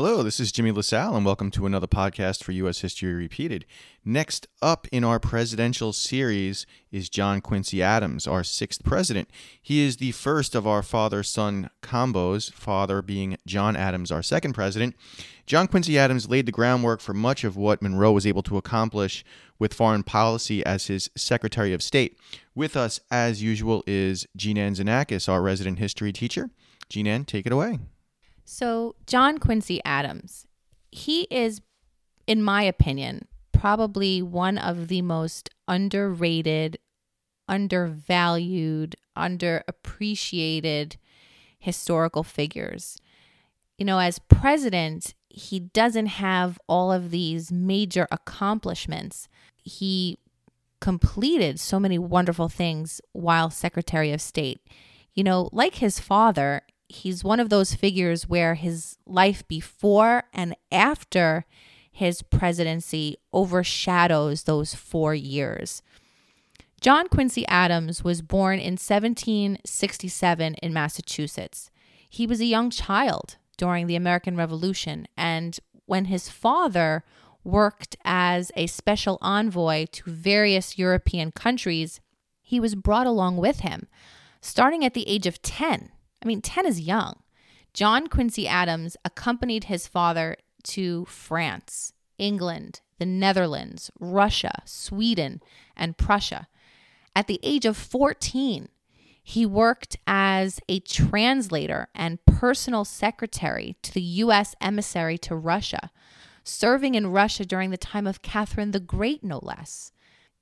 Hello, this is Jimmy LaSalle, and welcome to another podcast for U.S. History Repeated. Next up in our presidential series is John Quincy Adams, our sixth president. He is the first of our father son combos, father being John Adams, our second president. John Quincy Adams laid the groundwork for much of what Monroe was able to accomplish with foreign policy as his Secretary of State. With us, as usual, is Jean Ann Zanakis, our resident history teacher. Jean Ann, take it away. So, John Quincy Adams, he is, in my opinion, probably one of the most underrated, undervalued, underappreciated historical figures. You know, as president, he doesn't have all of these major accomplishments. He completed so many wonderful things while Secretary of State. You know, like his father, he's one of those figures where his life before and after his presidency overshadows those four years. John Quincy Adams was born in 1767 in Massachusetts. He was a young child during the American Revolution, and when his father worked as a special envoy to various European countries, he was brought along with him, starting at the age of 10 I mean, 10 is young. John Quincy Adams accompanied his father to France, England, the Netherlands, Russia, Sweden, and Prussia. At the age of 14, he worked as a translator and personal secretary to the U.S. emissary to Russia, serving in Russia during the time of Catherine the Great, no less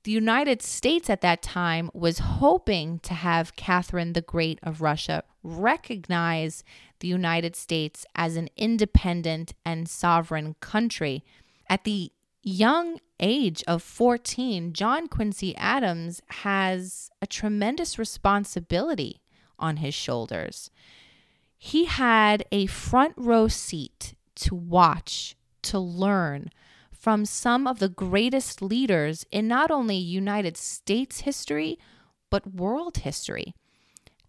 the United States at that time was hoping to have Catherine the Great of Russia recognize the United States as an independent and sovereign country. At the young age of 14, John Quincy Adams has a tremendous responsibility on his shoulders. He had a front row seat to watch, to learn, from some of the greatest leaders in not only United States history, but world history.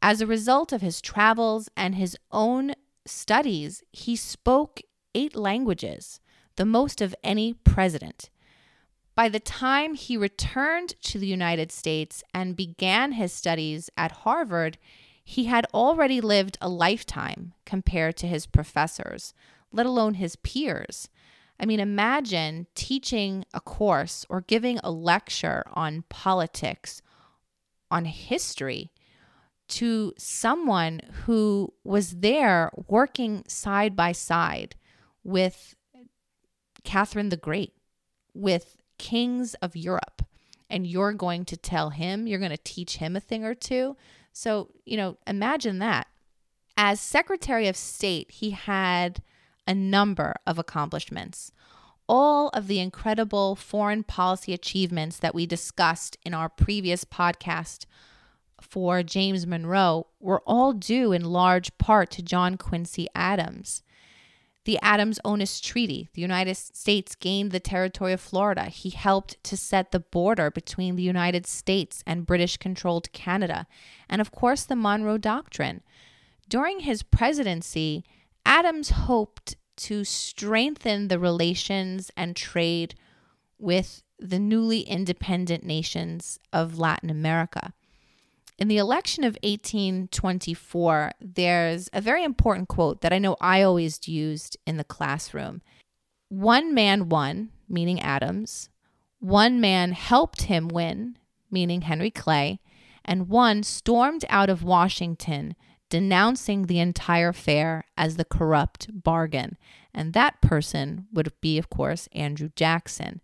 As a result of his travels and his own studies, he spoke eight languages, the most of any president. By the time he returned to the United States and began his studies at Harvard, he had already lived a lifetime compared to his professors, let alone his peers. I mean, imagine teaching a course or giving a lecture on politics, on history to someone who was there working side by side with Catherine the Great, with kings of Europe. And you're going to tell him, you're going to teach him a thing or two. So, you know, imagine that. As Secretary of State, he had a number of accomplishments. All of the incredible foreign policy achievements that we discussed in our previous podcast for James Monroe were all due in large part to John Quincy Adams. The Adams Onis Treaty, the United States gained the territory of Florida. He helped to set the border between the United States and British controlled Canada. And of course, the Monroe Doctrine. During his presidency, Adams hoped to strengthen the relations and trade with the newly independent nations of Latin America. In the election of 1824, there's a very important quote that I know I always used in the classroom. One man won, meaning Adams. One man helped him win, meaning Henry Clay. And one stormed out of Washington denouncing the entire affair as the corrupt bargain. And that person would be, of course, Andrew Jackson.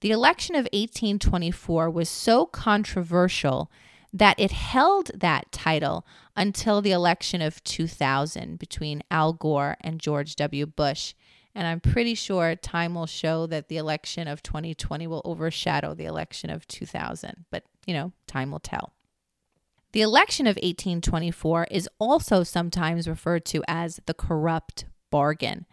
The election of 1824 was so controversial that it held that title until the election of 2000 between Al Gore and George W. Bush. And I'm pretty sure time will show that the election of 2020 will overshadow the election of 2000. But, you know, time will tell. The election of 1824 is also sometimes referred to as the corrupt bargain.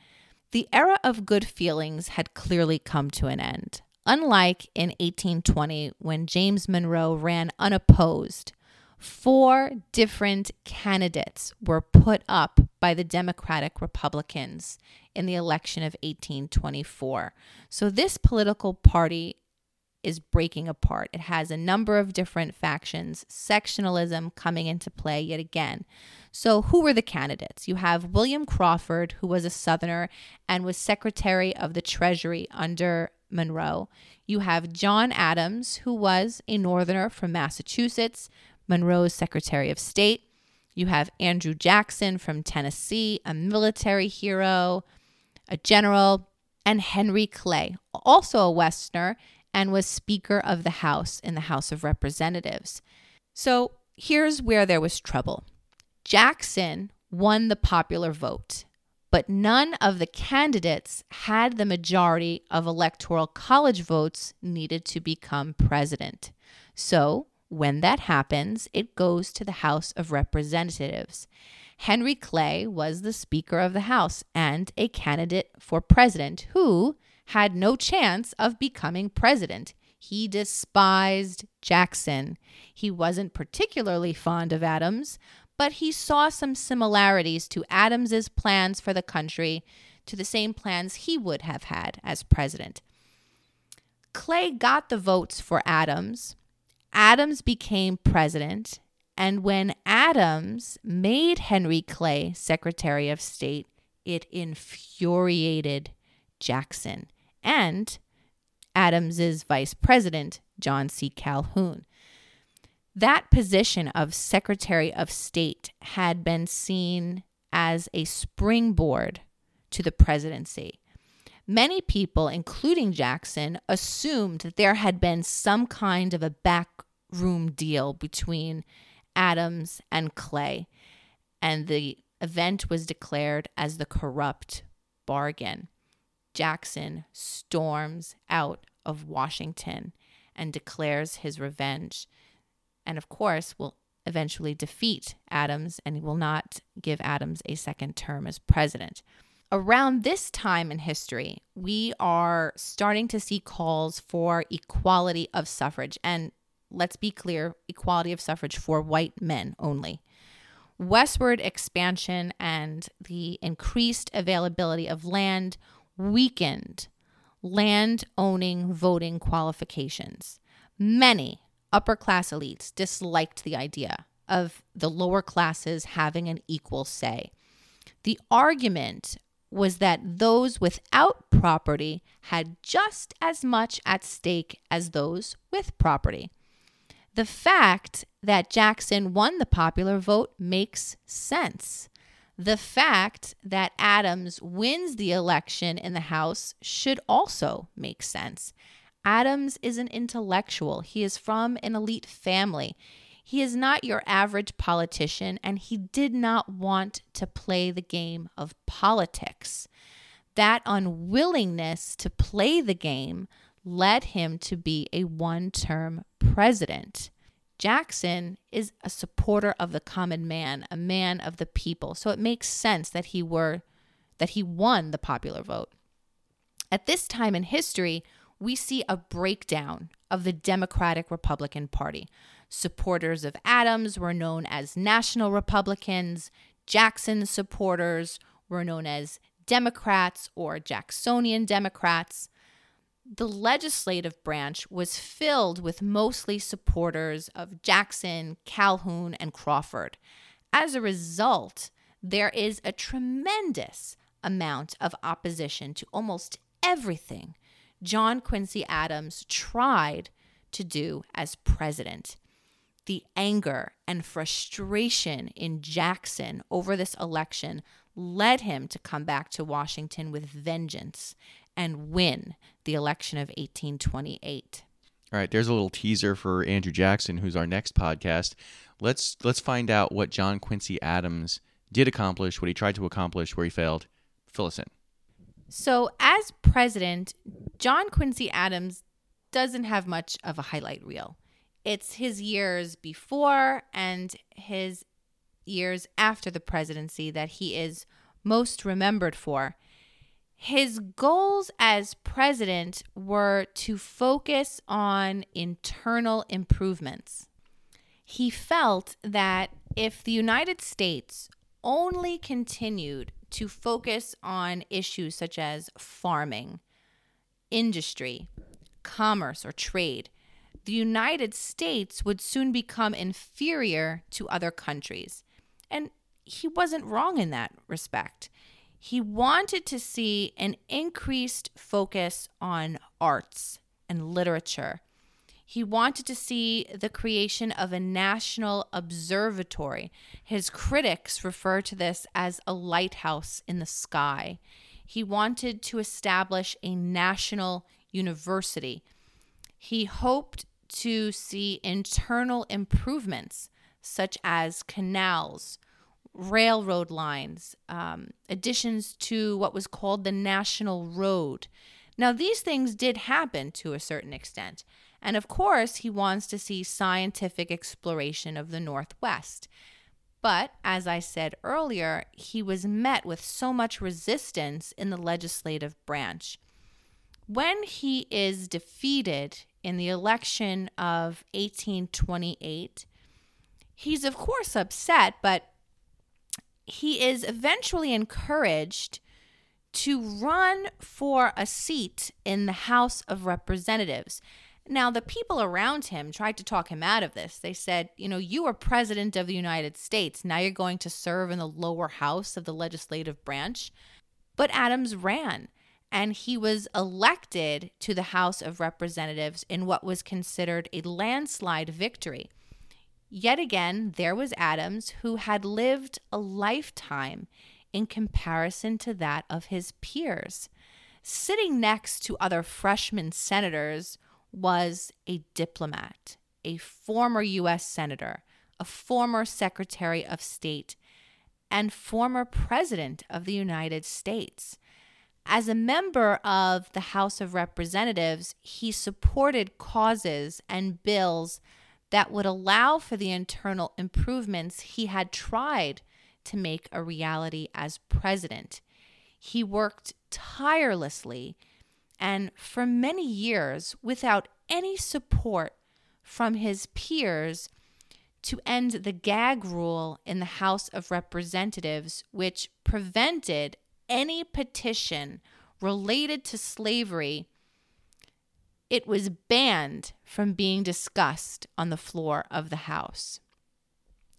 The era of good feelings had clearly come to an end. Unlike in 1820, when James Monroe ran unopposed, four different candidates were put up by the Democratic Republicans in the election of 1824. So this political party is breaking apart. It has a number of different factions, sectionalism coming into play yet again. So, who were the candidates? You have William Crawford, who was a Southerner and was Secretary of the Treasury under Monroe. You have John Adams, who was a Northerner from Massachusetts, Monroe's Secretary of State. You have Andrew Jackson from Tennessee, a military hero, a general, and Henry Clay, also a Westerner and was Speaker of the House in the House of Representatives. So here's where there was trouble Jackson won the popular vote, but none of the candidates had the majority of electoral college votes needed to become president. So when that happens, it goes to the House of Representatives. Henry Clay was the Speaker of the House and a candidate for president who had no chance of becoming president. He despised Jackson. He wasn't particularly fond of Adams, but he saw some similarities to Adams's plans for the country to the same plans he would have had as president. Clay got the votes for Adams. Adams became president, and when Adams made Henry Clay Secretary of State, it infuriated Jackson and Adams's vice president, John C. Calhoun. That position of Secretary of State had been seen as a springboard to the presidency. Many people, including Jackson, assumed that there had been some kind of a backroom deal between Adams and Clay, and the event was declared as the corrupt bargain. Jackson storms out of Washington and declares his revenge. And of course, will eventually defeat Adams and will not give Adams a second term as president. Around this time in history, we are starting to see calls for equality of suffrage. And let's be clear equality of suffrage for white men only. Westward expansion and the increased availability of land weakened land owning voting qualifications. Many upper class elites disliked the idea of the lower classes having an equal say. The argument was that those without property had just as much at stake as those with property. The fact that Jackson won the popular vote makes sense. The fact that Adams wins the election in the House should also make sense. Adams is an intellectual, he is from an elite family. He is not your average politician, and he did not want to play the game of politics. That unwillingness to play the game led him to be a one term president. Jackson is a supporter of the common man, a man of the people. So it makes sense that he were that he won the popular vote. At this time in history, we see a breakdown of the Democratic Republican Party. Supporters of Adams were known as National Republicans, Jackson's supporters were known as Democrats or Jacksonian Democrats the legislative branch was filled with mostly supporters of Jackson, Calhoun, and Crawford. As a result, there is a tremendous amount of opposition to almost everything John Quincy Adams tried to do as president. The anger and frustration in Jackson over this election led him to come back to Washington with vengeance and win the election of 1828. All right, there's a little teaser for Andrew Jackson, who's our next podcast. Let's let's find out what John Quincy Adams did accomplish, what he tried to accomplish, where he failed. Fill us in. So, as president, John Quincy Adams doesn't have much of a highlight reel. It's his years before and his years after the presidency that he is most remembered for. His goals as president were to focus on internal improvements. He felt that if the United States only continued to focus on issues such as farming, industry, commerce, or trade, the United States would soon become inferior to other countries. And he wasn't wrong in that respect. He wanted to see an increased focus on arts and literature. He wanted to see the creation of a national observatory. His critics refer to this as a lighthouse in the sky. He wanted to establish a national university. He hoped to see internal improvements such as canals, railroad lines, um, additions to what was called the National Road. Now, these things did happen to a certain extent. And of course, he wants to see scientific exploration of the Northwest. But as I said earlier, he was met with so much resistance in the legislative branch. When he is defeated in the election of 1828, he's of course upset, but he is eventually encouraged to run for a seat in the House of Representatives. Now, the people around him tried to talk him out of this. They said, you know, you are president of the United States. Now you're going to serve in the lower house of the legislative branch. But Adams ran and he was elected to the House of Representatives in what was considered a landslide victory. Yet again, there was Adams who had lived a lifetime in comparison to that of his peers. Sitting next to other freshman senators was a diplomat, a former U.S. Senator, a former Secretary of State, and former President of the United States. As a member of the House of Representatives, he supported causes and bills that would allow for the internal improvements he had tried to make a reality as president. He worked tirelessly and for many years without any support from his peers to end the gag rule in the House of Representatives, which prevented any petition related to slavery it was banned from being discussed on the floor of the House.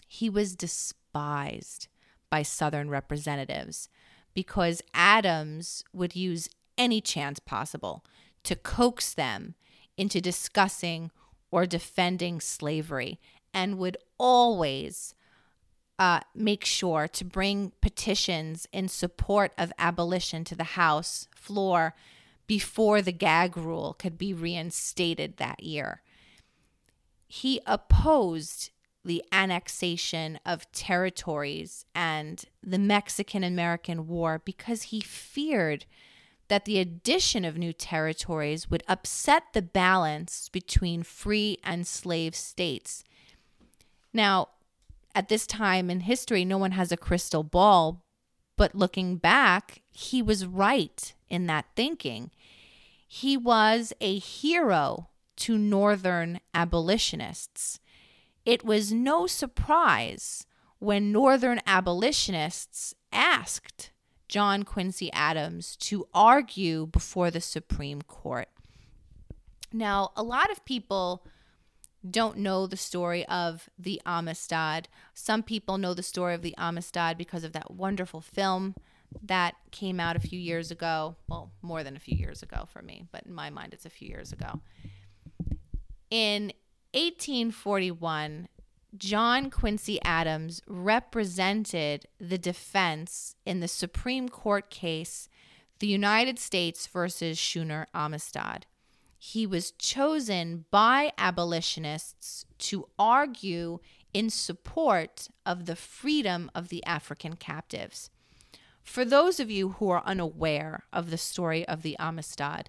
He was despised by Southern representatives because Adams would use any chance possible to coax them into discussing or defending slavery and would always uh, make sure to bring petitions in support of abolition to the House floor before the gag rule could be reinstated that year. He opposed the annexation of territories and the Mexican American War because he feared that the addition of new territories would upset the balance between free and slave states. Now, at this time in history, no one has a crystal ball, but looking back, he was right in that thinking. He was a hero to Northern abolitionists. It was no surprise when Northern abolitionists asked John Quincy Adams to argue before the Supreme Court. Now, a lot of people don't know the story of the Amistad. Some people know the story of the Amistad because of that wonderful film that came out a few years ago. Well, more than a few years ago for me, but in my mind, it's a few years ago. In 1841, John Quincy Adams represented the defense in the Supreme Court case, the United States versus Schooner Amistad. He was chosen by abolitionists to argue in support of the freedom of the African captives. For those of you who are unaware of the story of the Amistad,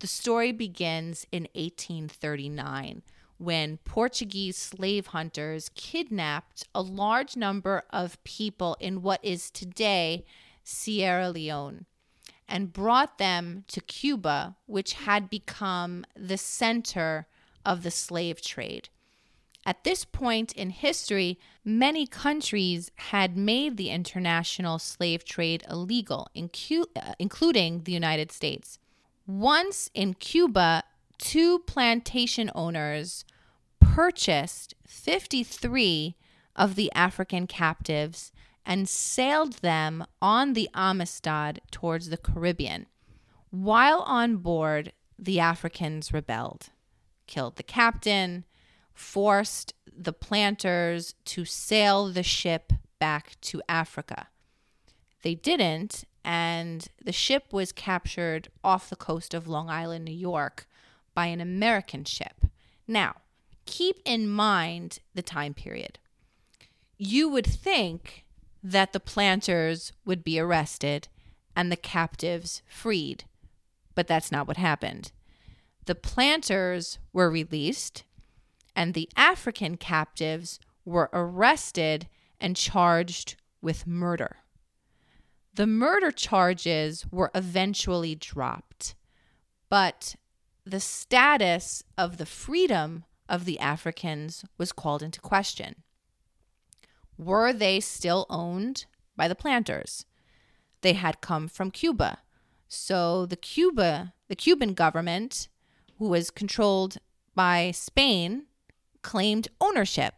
the story begins in 1839 when Portuguese slave hunters kidnapped a large number of people in what is today Sierra Leone and brought them to Cuba, which had become the center of the slave trade. At this point in history, many countries had made the international slave trade illegal, uh, including the United States. Once in Cuba, two plantation owners purchased 53 of the African captives and sailed them on the Amistad towards the Caribbean. While on board, the Africans rebelled, killed the captain, forced the planters to sail the ship back to Africa. They didn't, and the ship was captured off the coast of Long Island, New York, by an American ship. Now, keep in mind the time period. You would think that the planters would be arrested and the captives freed, but that's not what happened. The planters were released, and the African captives were arrested and charged with murder. The murder charges were eventually dropped, but the status of the freedom of the Africans was called into question. Were they still owned by the planters? They had come from Cuba. So the Cuba, the Cuban government, who was controlled by Spain, claimed ownership.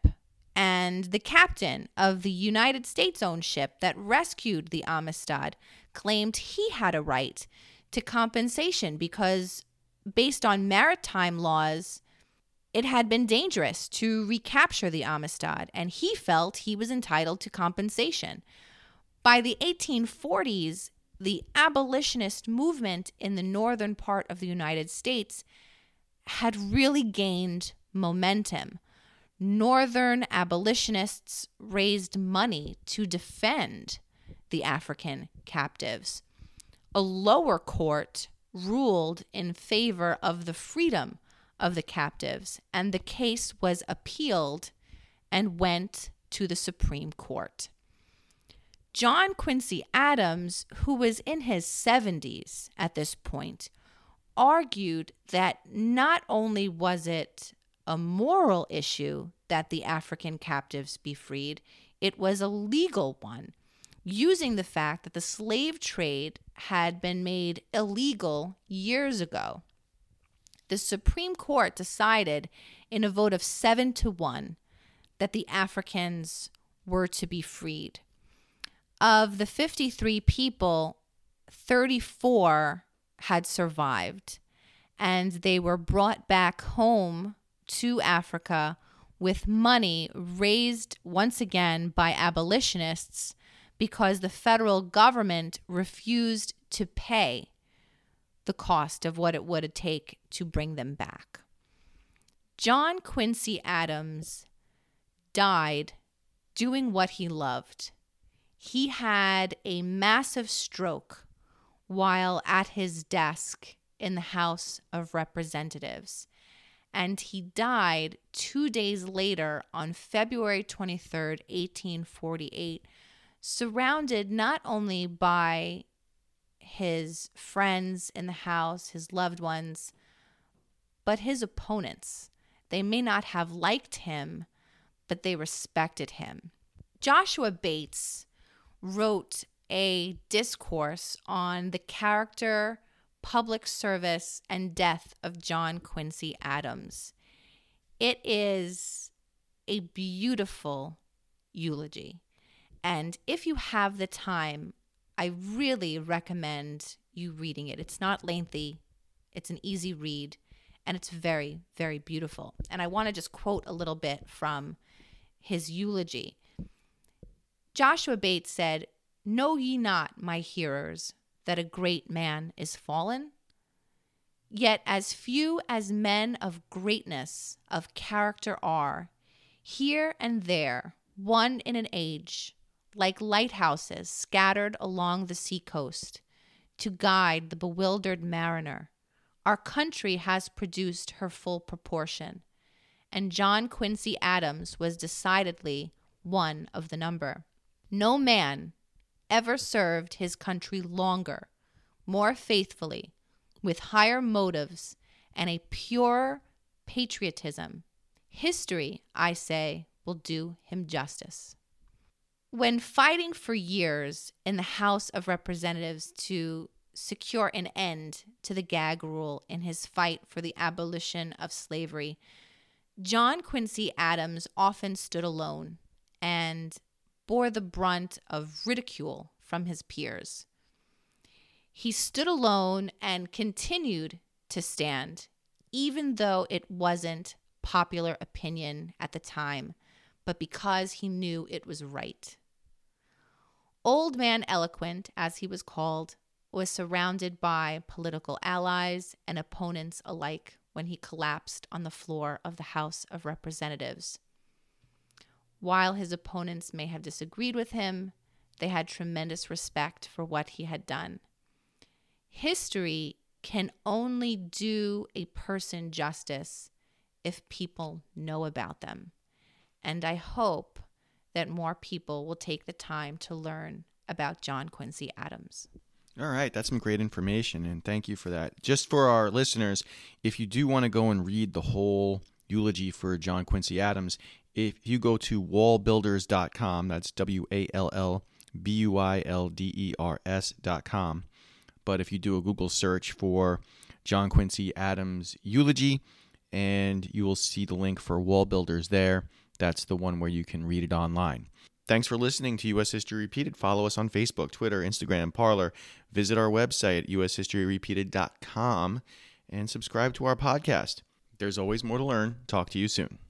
And the captain of the United States owned ship that rescued the Amistad claimed he had a right to compensation because, based on maritime laws, it had been dangerous to recapture the Amistad, and he felt he was entitled to compensation. By the 1840s, the abolitionist movement in the northern part of the United States had really gained momentum. Northern abolitionists raised money to defend the African captives. A lower court ruled in favor of the freedom of the captives, and the case was appealed and went to the Supreme Court. John Quincy Adams, who was in his 70s at this point, argued that not only was it a moral issue that the African captives be freed, it was a legal one, using the fact that the slave trade had been made illegal years ago. The Supreme Court decided in a vote of seven to one that the Africans were to be freed. Of the 53 people, 34 had survived and they were brought back home to Africa with money raised once again by abolitionists because the federal government refused to pay the cost of what it would take to bring them back. John Quincy Adams died doing what he loved. He had a massive stroke while at his desk in the House of Representatives. And he died two days later on February 23rd, 1848, surrounded not only by his friends in the house, his loved ones, but his opponents. They may not have liked him, but they respected him. Joshua Bates wrote a discourse on the character, public service, and death of John Quincy Adams. It is a beautiful eulogy. And if you have the time, I really recommend you reading it. It's not lengthy, it's an easy read, and it's very, very beautiful. And I want to just quote a little bit from his eulogy. Joshua Bates said, Know ye not, my hearers, that a great man is fallen? Yet as few as men of greatness of character are, here and there, one in an age, like lighthouses scattered along the seacoast, to guide the bewildered mariner, our country has produced her full proportion, and John Quincy Adams was decidedly one of the number. No man ever served his country longer, more faithfully, with higher motives, and a pure patriotism. History, I say, will do him justice. When fighting for years in the House of Representatives to secure an end to the gag rule in his fight for the abolition of slavery, John Quincy Adams often stood alone and bore the brunt of ridicule from his peers. He stood alone and continued to stand, even though it wasn't popular opinion at the time, but because he knew it was right. Old Man Eloquent, as he was called, was surrounded by political allies and opponents alike when he collapsed on the floor of the House of Representatives. While his opponents may have disagreed with him, they had tremendous respect for what he had done. History can only do a person justice if people know about them. And I hope that more people will take the time to learn about John Quincy Adams. All right, that's some great information, and thank you for that. Just for our listeners, if you do want to go and read the whole eulogy for John Quincy Adams, if you go to wallbuilders.com, that's W A L L B U I L D E R S.com. But if you do a Google search for John Quincy Adams eulogy, and you will see the link for Wall Builders there. That's the one where you can read it online. Thanks for listening to U.S. History Repeated. Follow us on Facebook, Twitter, Instagram, Parler. Visit our website at ushistoryrepeated.com and subscribe to our podcast. There's always more to learn. Talk to you soon.